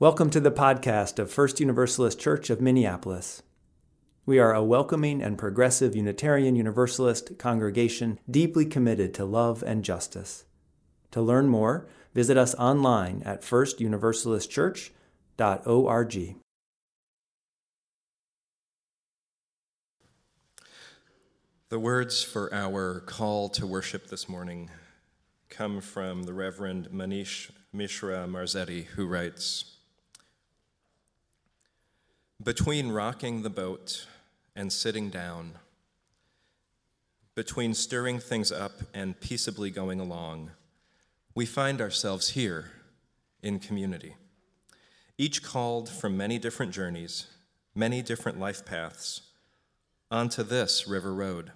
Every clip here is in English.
Welcome to the podcast of First Universalist Church of Minneapolis. We are a welcoming and progressive Unitarian Universalist congregation deeply committed to love and justice. To learn more, visit us online at firstuniversalistchurch.org. The words for our call to worship this morning come from the Reverend Manish Mishra Marzetti, who writes between rocking the boat and sitting down, between stirring things up and peaceably going along, we find ourselves here in community, each called from many different journeys, many different life paths, onto this river road.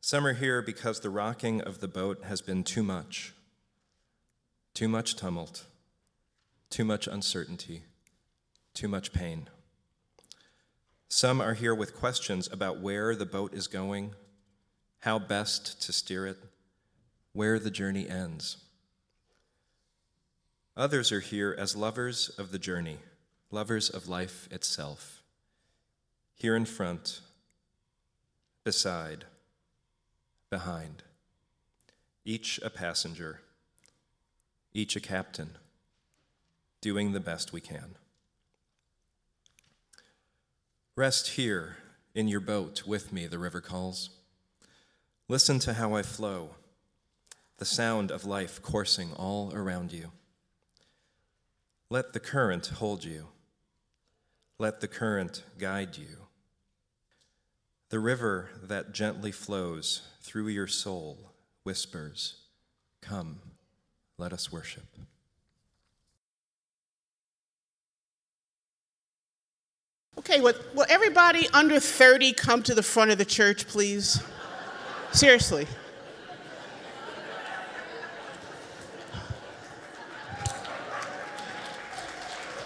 Some are here because the rocking of the boat has been too much, too much tumult, too much uncertainty, too much pain. Some are here with questions about where the boat is going, how best to steer it, where the journey ends. Others are here as lovers of the journey, lovers of life itself. Here in front, beside, behind. Each a passenger, each a captain, doing the best we can. Rest here in your boat with me, the river calls. Listen to how I flow, the sound of life coursing all around you. Let the current hold you. Let the current guide you. The river that gently flows through your soul whispers, Come, let us worship. Okay, will, will everybody under 30 come to the front of the church, please? Seriously.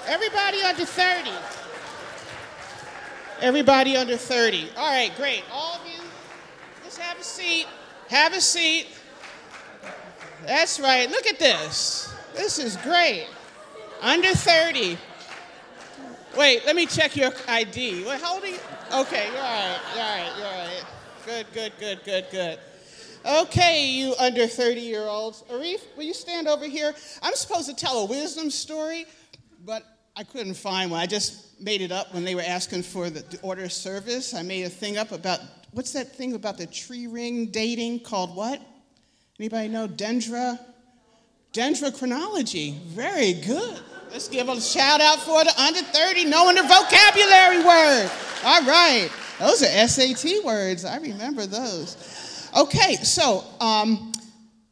Everybody under 30. Everybody under 30. All right, great. All of you, just have a seat. Have a seat. That's right. Look at this. This is great. Under 30. Wait, let me check your ID. What, how old are you? Okay, you're all right. You're all right. You're all right. Good, good, good, good, good. Okay, you under 30 year olds. Arif, will you stand over here? I'm supposed to tell a wisdom story, but I couldn't find one. I just made it up when they were asking for the order of service. I made a thing up about what's that thing about the tree ring dating called what? Anybody know? Dendra? Dendrochronology. Very good. Let's give a shout out for the under 30 knowing the vocabulary word. All right. Those are SAT words. I remember those. Okay, so um,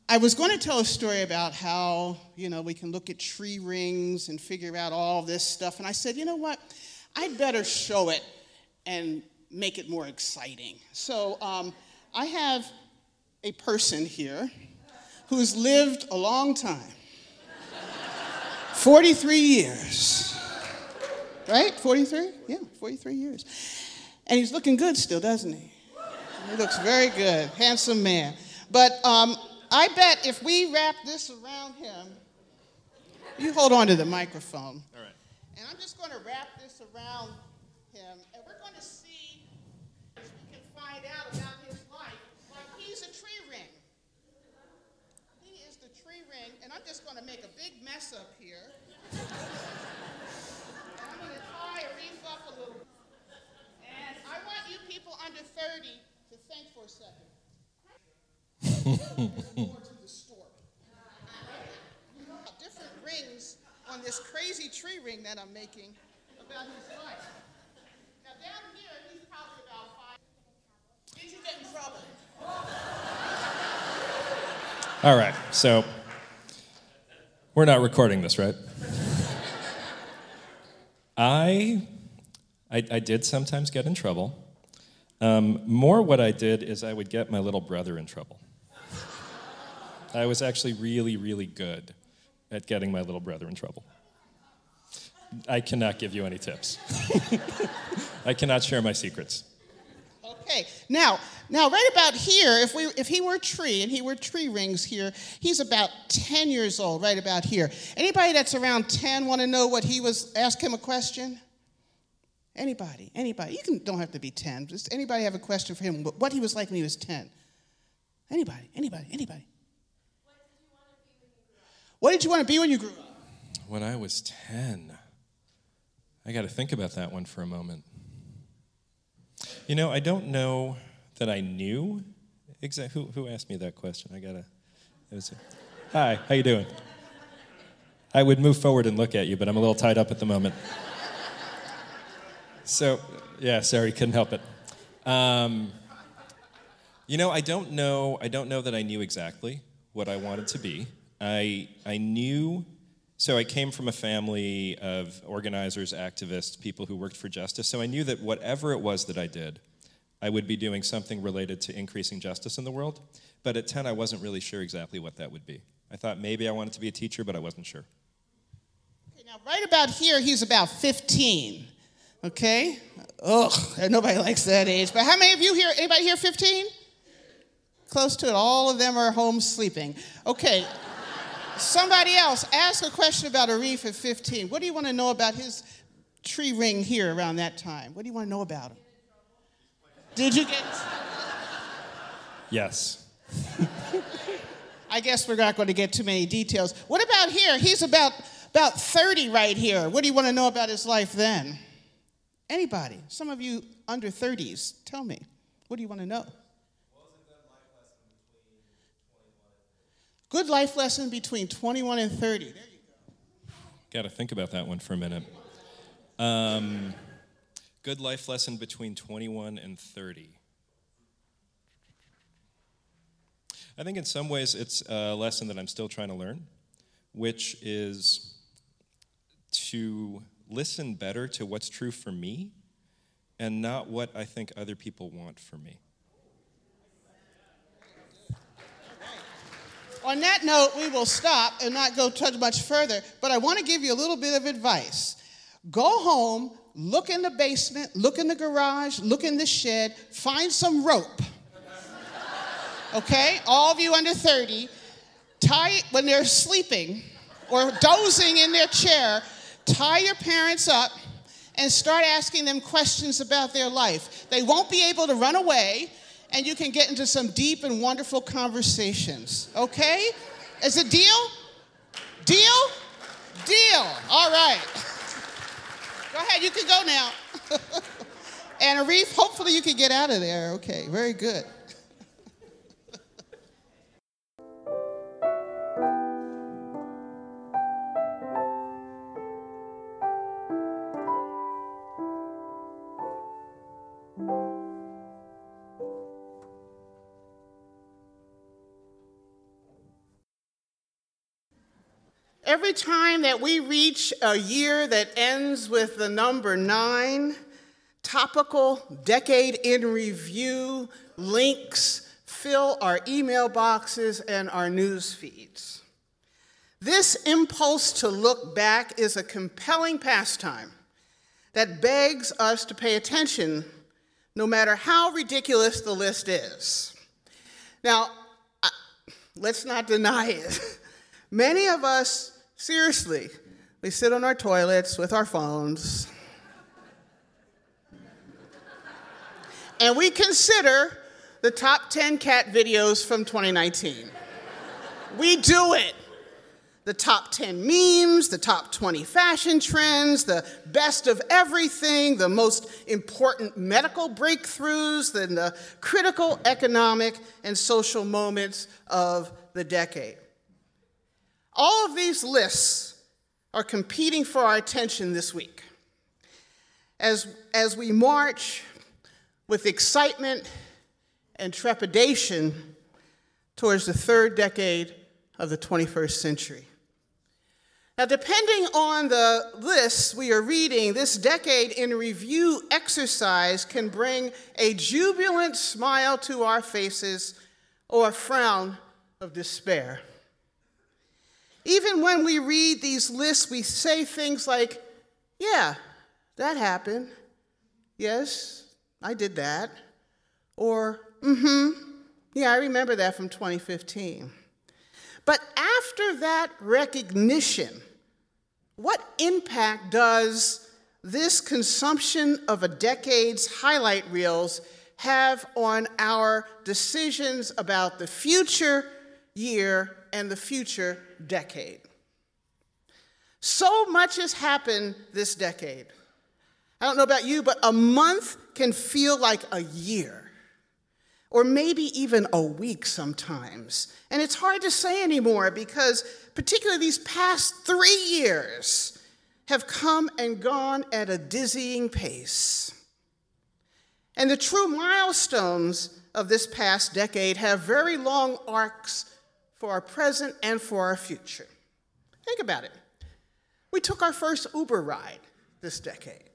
I was going to tell a story about how, you know, we can look at tree rings and figure out all this stuff. And I said, you know what? I'd better show it and make it more exciting. So um, I have a person here who's lived a long time 43 years. Right? 43? Yeah, 43 years. And he's looking good still, doesn't he? He looks very good. Handsome man. But um, I bet if we wrap this around him, you hold on to the microphone. All right. And I'm just going to wrap this around him, and we're going to see if we can find out about his life. Like he's a tree ring. He is the tree ring, and I'm just going to make a big mess up here. I'm going to tie Arif up a little. And I want you people under 30 to think for a second. More to the story. Different rings on this crazy tree ring that I'm making about his life. Now down here, he's probably about five. Did you get in trouble? All right, so we're not recording this, right? I, I, I did sometimes get in trouble. Um, more, what I did is I would get my little brother in trouble. I was actually really, really good at getting my little brother in trouble. I cannot give you any tips. I cannot share my secrets. Okay. Now, now, right about here, if we, if he were a tree and he were tree rings here, he's about 10 years old. Right about here. Anybody that's around 10 want to know what he was? Ask him a question. Anybody? Anybody? You can, don't have to be 10. Just anybody have a question for him? What he was like when he was 10? Anybody? Anybody? Anybody? What did you want to be when you grew up? When I was 10, I got to think about that one for a moment. You know, I don't know that I knew exactly who, who asked me that question. I gotta. Was, Hi, how you doing? I would move forward and look at you, but I'm a little tied up at the moment. So, yeah, sorry, couldn't help it. Um, you know, I don't know. I don't know that I knew exactly what I wanted to be. I I knew. So I came from a family of organizers, activists, people who worked for justice. So I knew that whatever it was that I did, I would be doing something related to increasing justice in the world. But at 10, I wasn't really sure exactly what that would be. I thought maybe I wanted to be a teacher, but I wasn't sure. Okay, now, right about here, he's about 15. Okay? Ugh, nobody likes that age. But how many of you here, anybody here 15? Close to it. All of them are home sleeping. Okay. Somebody else, ask a question about Arif at 15. What do you want to know about his tree ring here around that time? What do you want to know about him? Did you get. Yes. I guess we're not going to get too many details. What about here? He's about, about 30 right here. What do you want to know about his life then? Anybody? Some of you under 30s, tell me. What do you want to know? Good life lesson between 21 and 30. There you go. Got to think about that one for a minute. Um, good life lesson between 21 and 30. I think in some ways it's a lesson that I'm still trying to learn, which is to listen better to what's true for me and not what I think other people want for me. On that note, we will stop and not go touch much further, but I want to give you a little bit of advice. Go home, look in the basement, look in the garage, look in the shed, find some rope. Okay? All of you under 30, tie it when they're sleeping or dozing in their chair, tie your parents up and start asking them questions about their life. They won't be able to run away and you can get into some deep and wonderful conversations. Okay? Is it deal? Deal? Deal. All right. Go ahead, you can go now. and Arif, hopefully you can get out of there. Okay, very good. That we reach a year that ends with the number nine, topical decade in review links fill our email boxes and our news feeds. This impulse to look back is a compelling pastime that begs us to pay attention no matter how ridiculous the list is. Now, let's not deny it. Many of us Seriously, we sit on our toilets with our phones and we consider the top 10 cat videos from 2019. we do it. The top 10 memes, the top 20 fashion trends, the best of everything, the most important medical breakthroughs, then the critical economic and social moments of the decade. All of these lists are competing for our attention this week. As, as we march with excitement and trepidation towards the third decade of the 21st century. Now, depending on the lists we are reading, this decade in review exercise can bring a jubilant smile to our faces or a frown of despair. Even when we read these lists, we say things like, yeah, that happened. Yes, I did that. or, mm hmm, yeah, I remember that from 2015. But after that recognition, what impact does this consumption of a decade's highlight reels have on our decisions about the future year and the future decade? So much has happened this decade. I don't know about you, but a month can feel like a year, or maybe even a week sometimes. And it's hard to say anymore because, particularly these past three years, have come and gone at a dizzying pace. And the true milestones of this past decade have very long arcs for our present and for our future. Think about it. We took our first Uber ride this decade.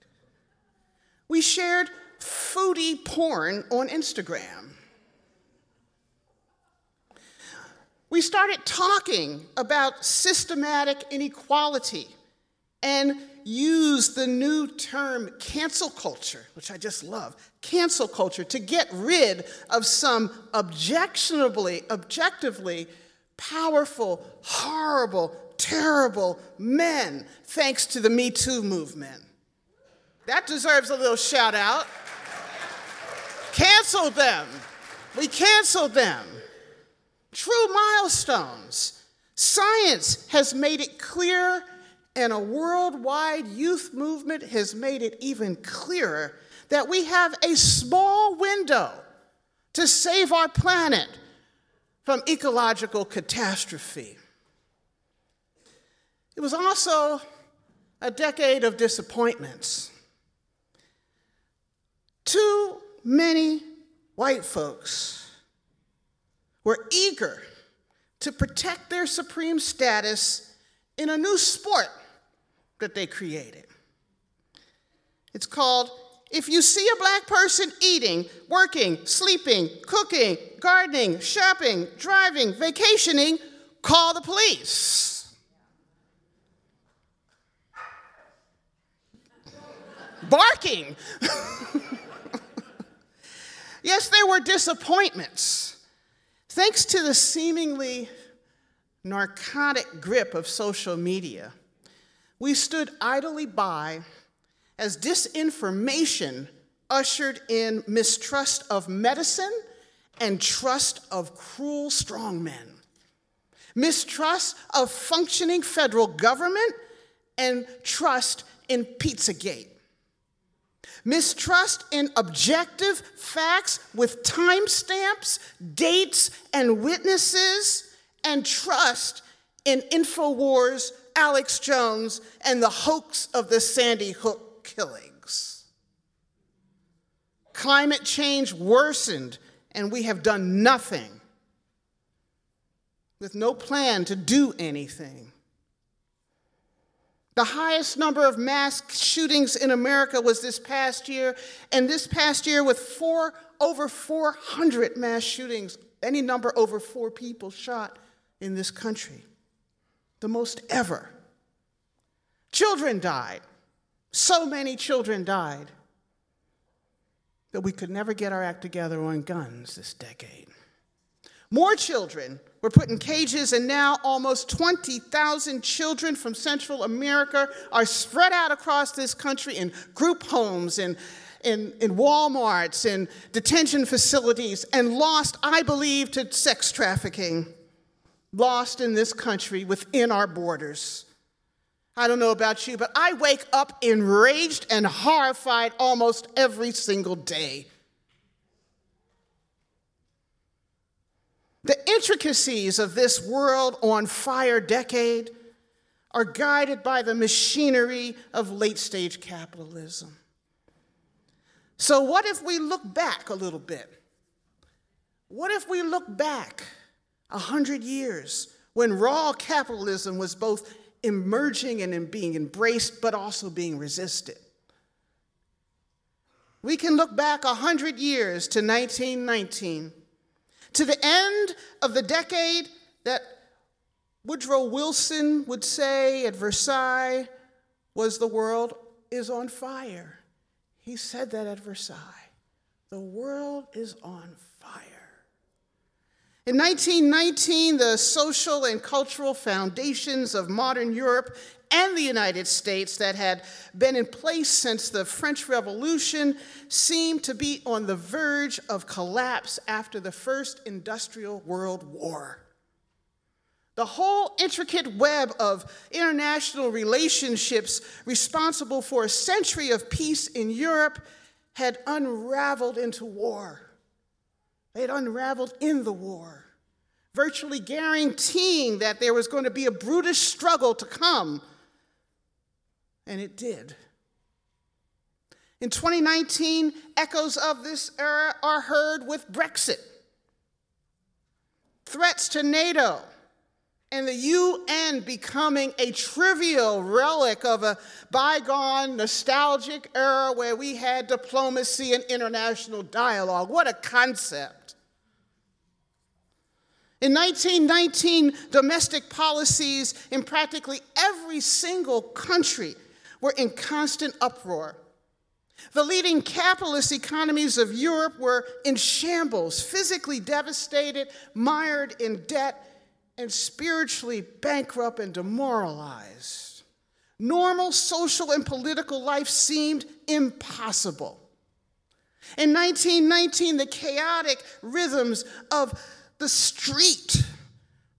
We shared foodie porn on Instagram. We started talking about systematic inequality and used the new term cancel culture, which I just love, cancel culture, to get rid of some objectionably, objectively powerful, horrible, terrible men thanks to the Me Too movement. That deserves a little shout out. Canceled them. We canceled them. True milestones. Science has made it clear, and a worldwide youth movement has made it even clearer that we have a small window to save our planet from ecological catastrophe. It was also a decade of disappointments. Too many white folks were eager to protect their supreme status in a new sport that they created. It's called If You See a Black Person Eating, Working, Sleeping, Cooking, Gardening, Shopping, Driving, Vacationing, Call the Police. Barking. Yes, there were disappointments. Thanks to the seemingly narcotic grip of social media, we stood idly by as disinformation ushered in mistrust of medicine and trust of cruel strongmen, mistrust of functioning federal government, and trust in Pizzagate. Mistrust in objective facts with timestamps, dates, and witnesses, and trust in InfoWars, Alex Jones, and the hoax of the Sandy Hook killings. Climate change worsened, and we have done nothing with no plan to do anything. The highest number of mass shootings in America was this past year, and this past year, with four, over 400 mass shootings, any number over four people shot in this country, the most ever. Children died. So many children died that we could never get our act together on guns this decade. More children were put in cages, and now almost 20,000 children from Central America are spread out across this country in group homes and in, in Walmarts and detention facilities and lost, I believe, to sex trafficking. Lost in this country within our borders. I don't know about you, but I wake up enraged and horrified almost every single day The intricacies of this world on fire decade are guided by the machinery of late stage capitalism. So, what if we look back a little bit? What if we look back a hundred years when raw capitalism was both emerging and being embraced, but also being resisted? We can look back a hundred years to 1919 to the end of the decade that Woodrow Wilson would say at Versailles was the world is on fire. He said that at Versailles. The world is on fire. In 1919, the social and cultural foundations of modern Europe and the United States that had been in place since the French Revolution seemed to be on the verge of collapse after the First Industrial World War. The whole intricate web of international relationships responsible for a century of peace in Europe had unraveled into war. They had unraveled in the war, virtually guaranteeing that there was going to be a brutish struggle to come. And it did. In 2019, echoes of this era are heard with Brexit, threats to NATO and the UN becoming a trivial relic of a bygone, nostalgic era where we had diplomacy and international dialogue. What a concept. In 1919, domestic policies in practically every single country were in constant uproar. The leading capitalist economies of Europe were in shambles, physically devastated, mired in debt, and spiritually bankrupt and demoralized. Normal social and political life seemed impossible. In 1919, the chaotic rhythms of the street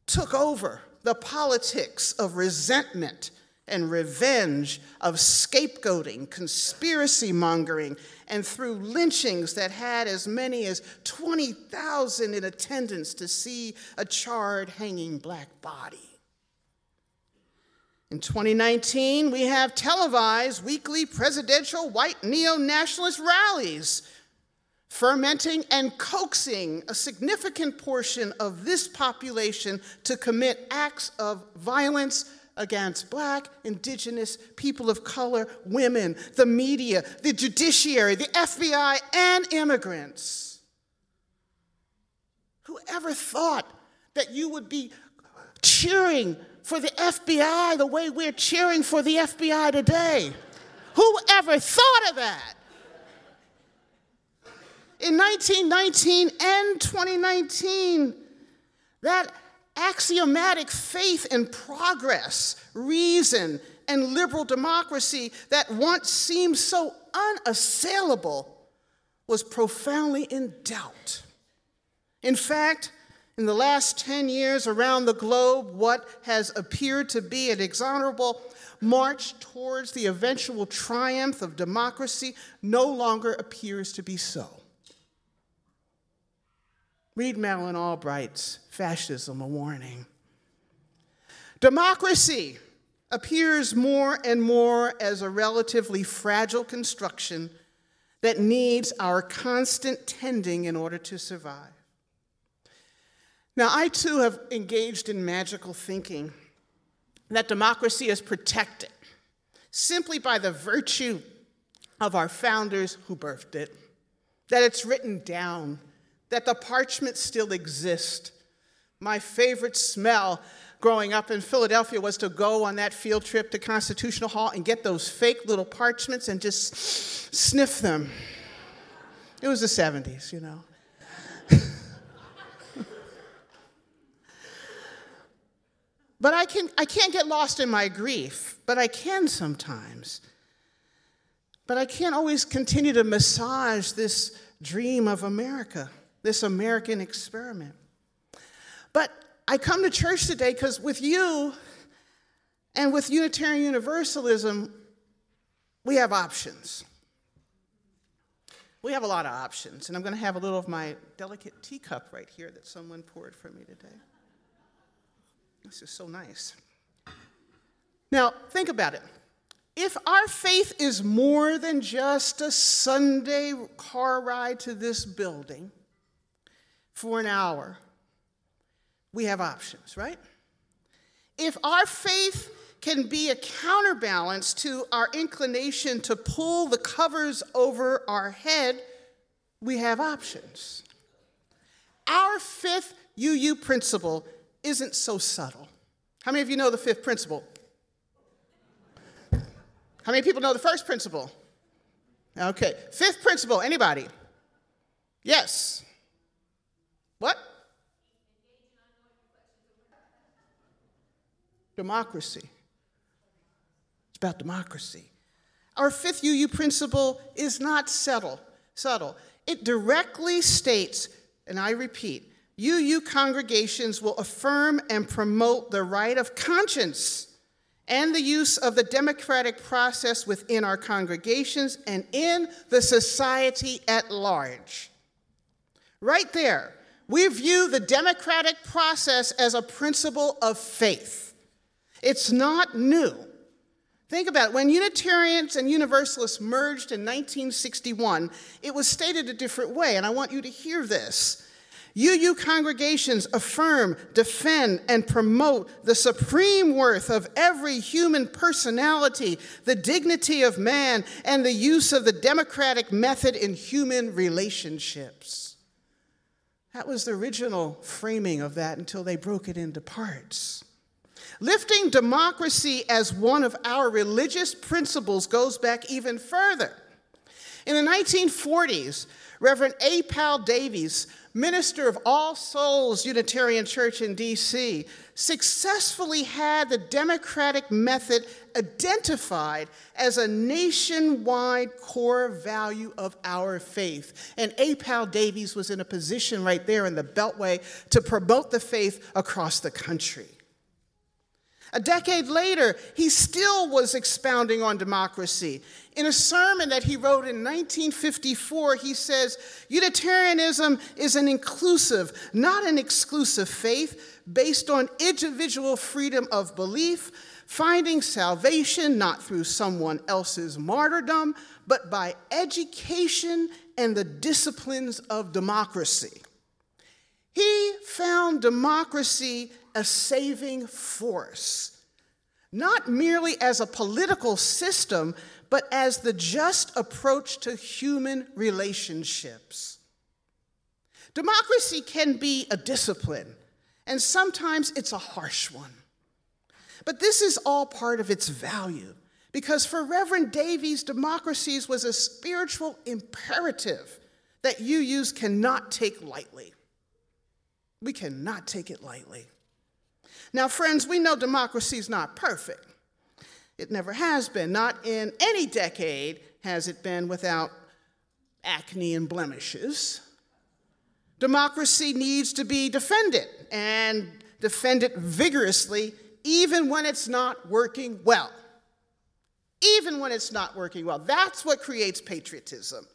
took over the politics of resentment and revenge, of scapegoating, conspiracy mongering, and through lynchings that had as many as 20,000 in attendance to see a charred, hanging black body. In 2019, we have televised weekly presidential white neo nationalist rallies, fermenting and coaxing a significant portion of this population to commit acts of violence against black, indigenous, people of color, women, the media, the judiciary, the FBI, and immigrants. Whoever thought that you would be cheering for the FBI the way we're cheering for the FBI today? Whoever thought of that? In 1919 and 2019, that axiomatic faith in progress, reason, and liberal democracy that once seemed so unassailable was profoundly in doubt. In fact, in the last 10 years around the globe, what has appeared to be an exonerable march towards the eventual triumph of democracy no longer appears to be so. Read Madeleine Albright's Fascism, a Warning. Democracy appears more and more as a relatively fragile construction that needs our constant tending in order to survive. Now, I too have engaged in magical thinking that democracy is protected simply by the virtue of our founders who birthed it, that it's written down that the parchments still exist. My favorite smell growing up in Philadelphia was to go on that field trip to Constitutional Hall and get those fake little parchments and just sniff them. It was the 70s, you know. but I, can, I can't get lost in my grief, but I can sometimes. But I can't always continue to massage this dream of America this American experiment. But I come to church today because with you and with Unitarian Universalism, we have options. We have a lot of options, and I'm going to have a little of my delicate teacup right here that someone poured for me today. This is so nice. Now, think about it. If our faith is more than just a Sunday car ride to this building, for an hour, we have options, right? If our faith can be a counterbalance to our inclination to pull the covers over our head, we have options. Our fifth UU principle isn't so subtle. How many of you know the fifth principle? How many people know the first principle? Okay, fifth principle, anybody? Yes. What? Democracy. It's about democracy. Our fifth UU principle is not subtle. Subtle. It directly states, and I repeat, UU congregations will affirm and promote the right of conscience and the use of the democratic process within our congregations and in the society at large. Right there, we view the democratic process as a principle of faith. It's not new. Think about it. When Unitarians and Universalists merged in 1961, it was stated a different way, and I want you to hear this. UU congregations affirm, defend, and promote the supreme worth of every human personality, the dignity of man, and the use of the democratic method in human relationships. That was the original framing of that until they broke it into parts. Lifting democracy as one of our religious principles goes back even further. In the 1940s, Reverend A. Powell Davies, minister of All Souls Unitarian Church in D.C., successfully had the democratic method identified as a nationwide core value of our faith. And A. Powell Davies was in a position right there in the Beltway to promote the faith across the country. A decade later, he still was expounding on democracy. In a sermon that he wrote in 1954, he says Unitarianism is an inclusive, not an exclusive faith based on individual freedom of belief, finding salvation not through someone else's martyrdom, but by education and the disciplines of democracy. He found democracy a saving force, not merely as a political system, but as the just approach to human relationships. Democracy can be a discipline, and sometimes it's a harsh one. But this is all part of its value, because for Reverend Davies, democracy was a spiritual imperative that you use cannot take lightly. We cannot take it lightly. Now, friends, we know democracy is not perfect. It never has been. Not in any decade has it been without acne and blemishes. Democracy needs to be defended and defended vigorously, even when it's not working well. Even when it's not working well. That's what creates patriotism.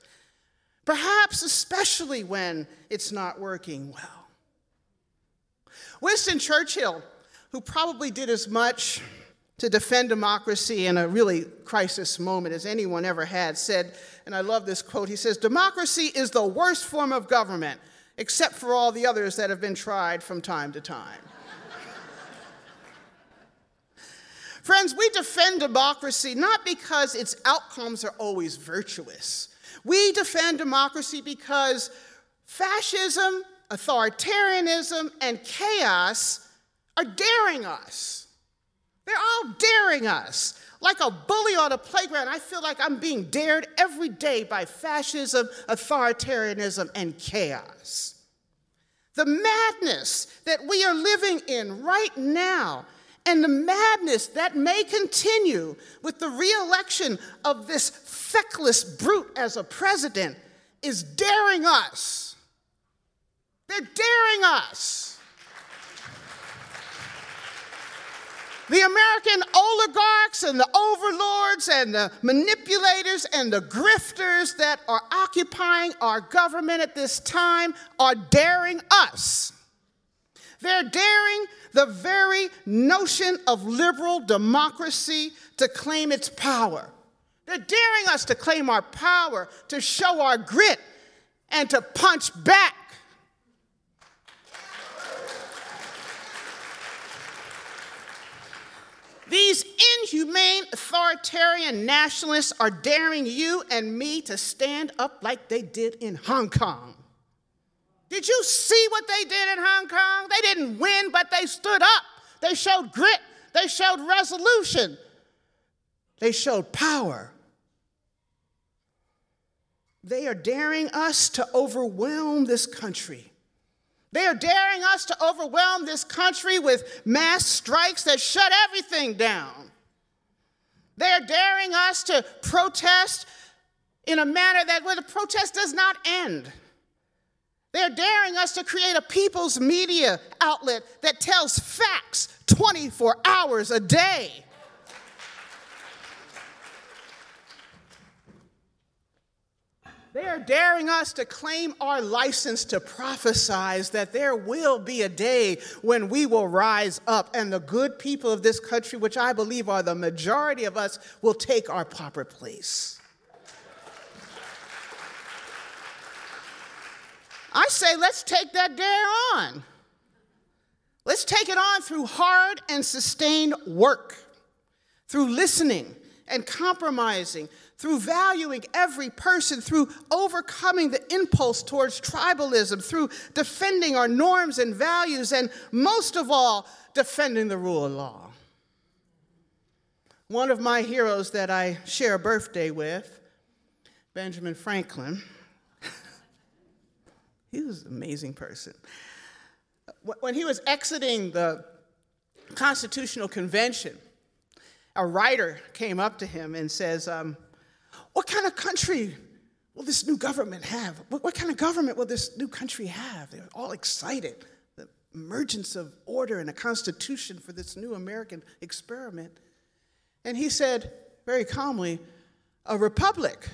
Perhaps especially when it's not working well. Winston Churchill, who probably did as much to defend democracy in a really crisis moment as anyone ever had, said, and I love this quote he says, Democracy is the worst form of government, except for all the others that have been tried from time to time. Friends, we defend democracy not because its outcomes are always virtuous. We defend democracy because fascism authoritarianism, and chaos are daring us. They're all daring us. Like a bully on a playground, I feel like I'm being dared every day by fascism, authoritarianism, and chaos. The madness that we are living in right now, and the madness that may continue with the reelection of this feckless brute as a president, is daring us they're daring us. The American oligarchs and the overlords and the manipulators and the grifters that are occupying our government at this time are daring us. They're daring the very notion of liberal democracy to claim its power. They're daring us to claim our power, to show our grit, and to punch back These inhumane authoritarian nationalists are daring you and me to stand up like they did in Hong Kong. Did you see what they did in Hong Kong? They didn't win, but they stood up. They showed grit, they showed resolution, they showed power. They are daring us to overwhelm this country. They are daring us to overwhelm this country with mass strikes that shut everything down. They are daring us to protest in a manner that where the protest does not end. They're daring us to create a people's media outlet that tells facts 24 hours a day. They are daring us to claim our license to prophesize that there will be a day when we will rise up and the good people of this country, which I believe are the majority of us, will take our proper place. I say, let's take that dare on. Let's take it on through hard and sustained work, through listening and compromising, through valuing every person, through overcoming the impulse towards tribalism, through defending our norms and values, and most of all, defending the rule of law. One of my heroes that I share a birthday with, Benjamin Franklin, he was an amazing person. When he was exiting the Constitutional Convention, a writer came up to him and says, um, what kind of country will this new government have? What, what kind of government will this new country have? They're all excited. The emergence of order and a constitution for this new American experiment. And he said very calmly, a republic,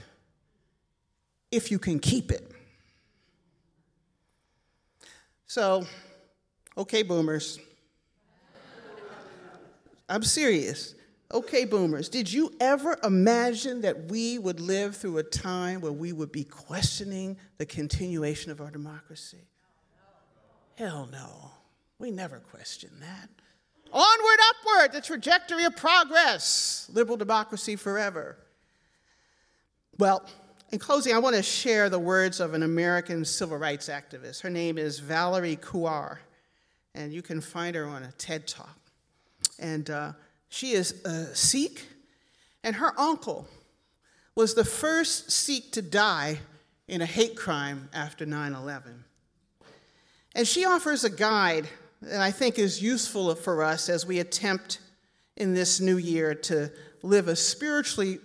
if you can keep it. So, okay, boomers. I'm serious. Okay, boomers, did you ever imagine that we would live through a time where we would be questioning the continuation of our democracy? Hell no. We never questioned that. Onward, upward, the trajectory of progress, liberal democracy forever. Well, in closing, I want to share the words of an American civil rights activist. Her name is Valarie Kaur, and you can find her on a TED Talk. And uh, she is a Sikh, and her uncle was the first Sikh to die in a hate crime after 9 11. And she offers a guide that I think is useful for us as we attempt in this new year to live a spiritually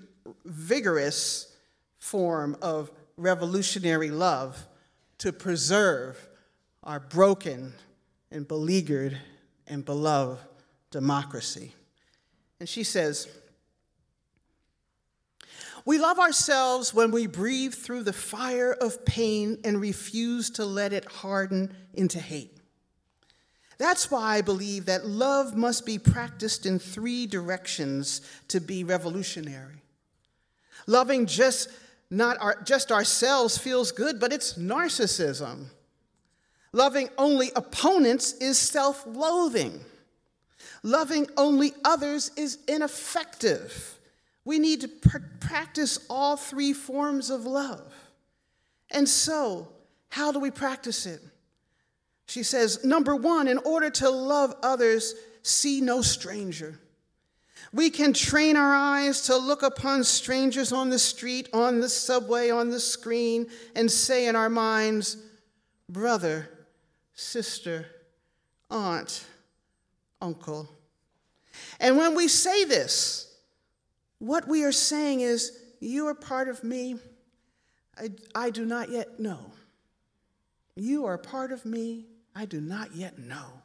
vigorous form of revolutionary love to preserve our broken and beleaguered and beloved democracy. And she says, We love ourselves when we breathe through the fire of pain and refuse to let it harden into hate. That's why I believe that love must be practiced in three directions to be revolutionary. Loving just not our, just ourselves feels good, but it's narcissism. Loving only opponents is self loathing. Loving only others is ineffective. We need to pr- practice all three forms of love. And so, how do we practice it? She says, number one, in order to love others, see no stranger. We can train our eyes to look upon strangers on the street, on the subway, on the screen, and say in our minds, brother, sister, aunt, uncle. And when we say this, what we are saying is, You are part of me I, I do not yet know. You are part of me I do not yet know.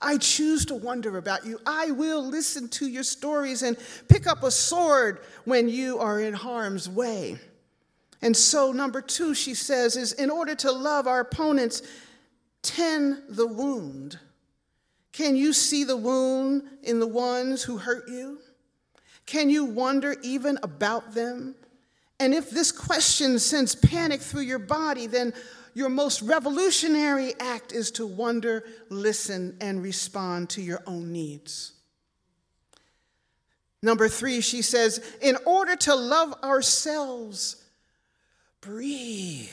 I choose to wonder about you. I will listen to your stories and pick up a sword when you are in harm's way. And so, number two, she says, is in order to love our opponents, tend the wound. Can you see the wound in the ones who hurt you? Can you wonder even about them? And if this question sends panic through your body, then your most revolutionary act is to wonder, listen, and respond to your own needs. Number three, she says, in order to love ourselves, breathe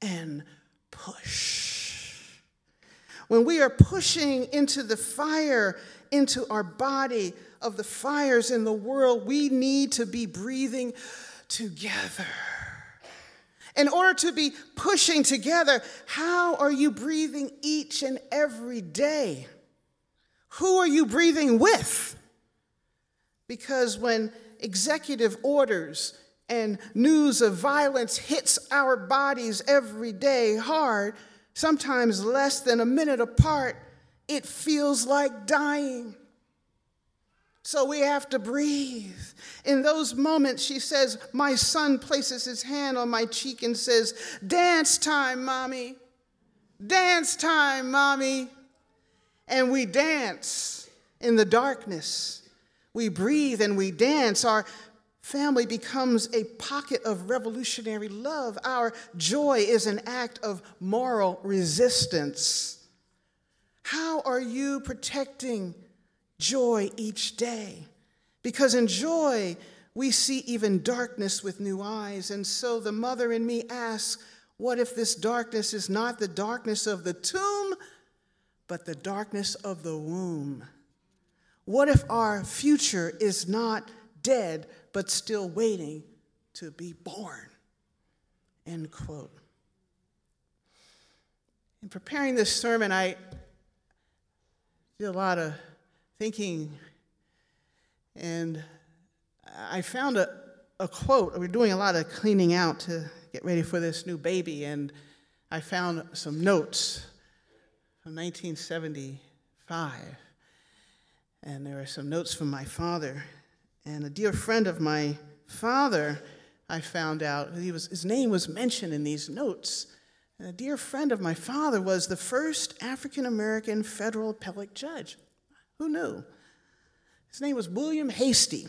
and push. When we are pushing into the fire, into our body of the fires in the world, we need to be breathing together. In order to be pushing together, how are you breathing each and every day? Who are you breathing with? Because when executive orders and news of violence hits our bodies every day hard, sometimes less than a minute apart, it feels like dying. So we have to breathe. In those moments, she says, My son places his hand on my cheek and says, Dance time, mommy. Dance time, mommy. And we dance in the darkness. We breathe and we dance. Our family becomes a pocket of revolutionary love. Our joy is an act of moral resistance. How are you protecting? joy each day. Because in joy, we see even darkness with new eyes. And so the mother in me asks, what if this darkness is not the darkness of the tomb, but the darkness of the womb? What if our future is not dead, but still waiting to be born? End quote. In preparing this sermon, I did a lot of thinking, and I found a, a quote. We're doing a lot of cleaning out to get ready for this new baby, and I found some notes from 1975. And there are some notes from my father. And a dear friend of my father, I found out, he was, his name was mentioned in these notes. And a dear friend of my father was the first African American federal appellate judge. Who knew? His name was William Hastie.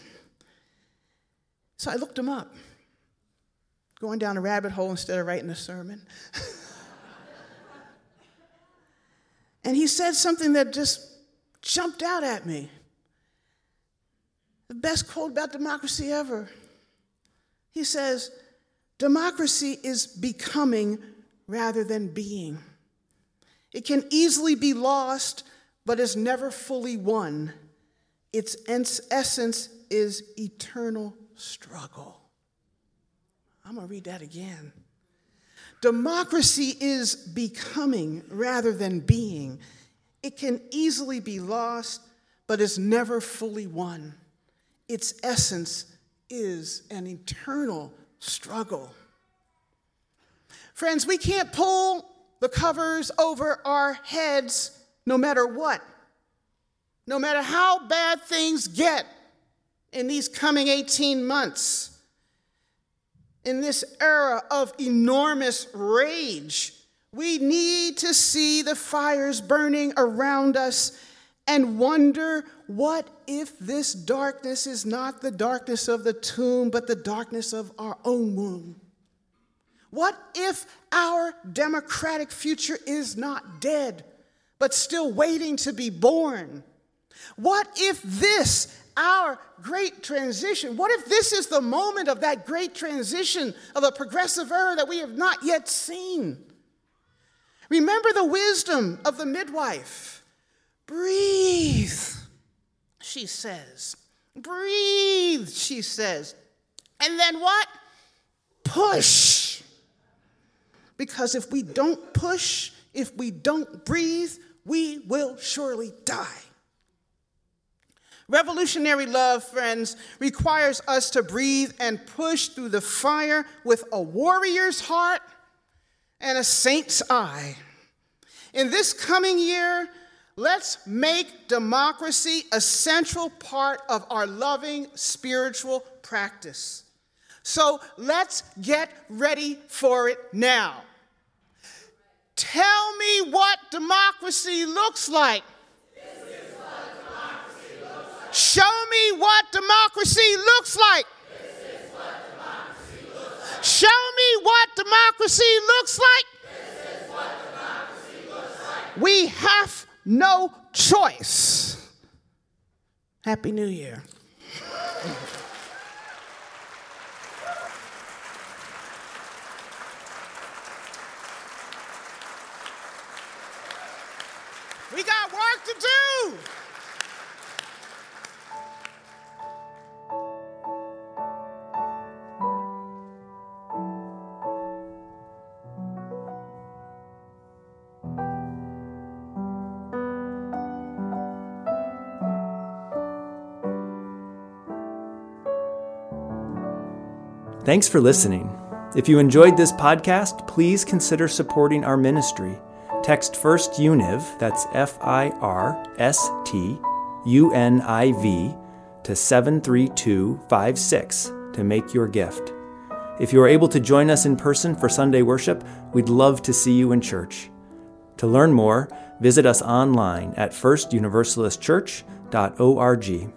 So I looked him up, going down a rabbit hole instead of writing a sermon. and he said something that just jumped out at me. The best quote about democracy ever. He says, Democracy is becoming rather than being. It can easily be lost but is never fully won. Its essence is eternal struggle. I'm going to read that again. Democracy is becoming rather than being. It can easily be lost, but is never fully won. Its essence is an eternal struggle. Friends, we can't pull the covers over our heads no matter what, no matter how bad things get in these coming 18 months, in this era of enormous rage, we need to see the fires burning around us and wonder what if this darkness is not the darkness of the tomb, but the darkness of our own womb? What if our democratic future is not dead, but still waiting to be born? What if this, our great transition, what if this is the moment of that great transition of a progressive era that we have not yet seen? Remember the wisdom of the midwife. Breathe, she says. Breathe, she says. And then what? Push. Because if we don't push, if we don't breathe, we will surely die. Revolutionary love, friends, requires us to breathe and push through the fire with a warrior's heart and a saint's eye. In this coming year, let's make democracy a central part of our loving spiritual practice. So let's get ready for it now. Tell me what democracy looks like. Show me what democracy looks like. Show me what democracy looks like. We have no choice. Happy New Year. We got work to do. Thanks for listening. If you enjoyed this podcast, please consider supporting our ministry. Text First Univ, that's F I R S T U N I V, to 73256 to make your gift. If you are able to join us in person for Sunday worship, we'd love to see you in church. To learn more, visit us online at firstuniversalistchurch.org.